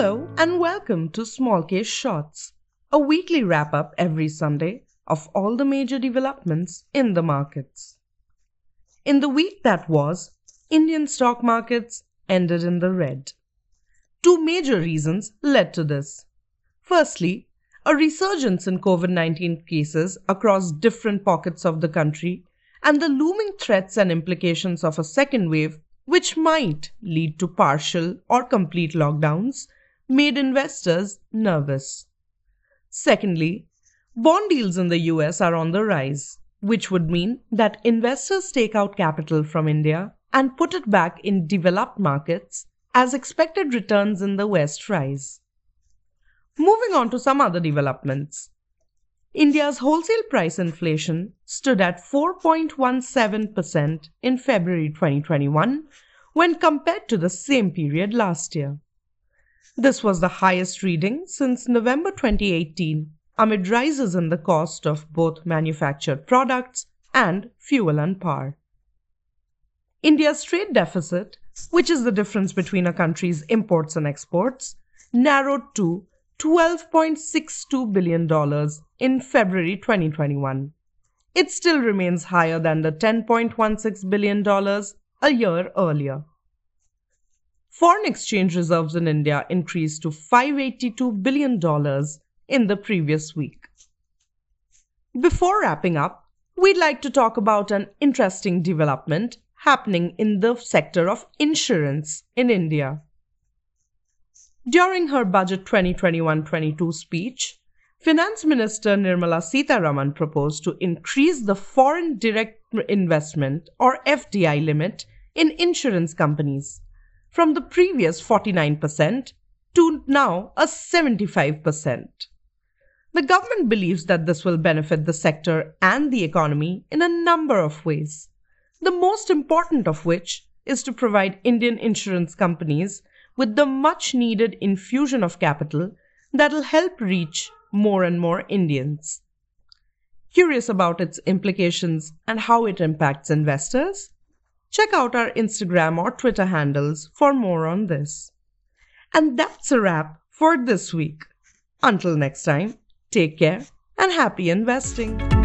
and welcome to smallcase Shots, a weekly wrap up every Sunday of all the major developments in the markets. In the week that was, Indian stock markets ended in the red. Two major reasons led to this. Firstly, a resurgence in COVID 19 cases across different pockets of the country, and the looming threats and implications of a second wave, which might lead to partial or complete lockdowns, made investors nervous. Secondly, bond yields in the US are on the rise, which would mean that investors take out capital from India and put it back in developed markets as expected returns in the West rise. Moving on to some other developments. India's wholesale price inflation stood at 4.17% in February 2021 when compared to the same period last year. This was the highest reading since November 2018 amid rises in the cost of both manufactured products and fuel and power. India's trade deficit, which is the difference between a country's imports and exports, narrowed to $12.62 billion in February 2021. It still remains higher than the $10.16 billion a year earlier. Foreign exchange reserves in India increased to $582 billion in the previous week. Before wrapping up, we'd like to talk about an interesting development happening in the sector of insurance in India. During her Budget 2021 22 speech, Finance Minister Nirmala Sitharaman proposed to increase the foreign direct investment or FDI limit in insurance companies from the previous 49% to now a 75%. The government believes that this will benefit the sector and the economy in a number of ways, the most important of which is to provide Indian insurance companies with the much needed infusion of capital that'll help reach more and more Indians. Curious about its implications and how it impacts investors? Check out our Instagram or Twitter handles for more on this. And that's a wrap for this week. Until next time, take care and happy investing.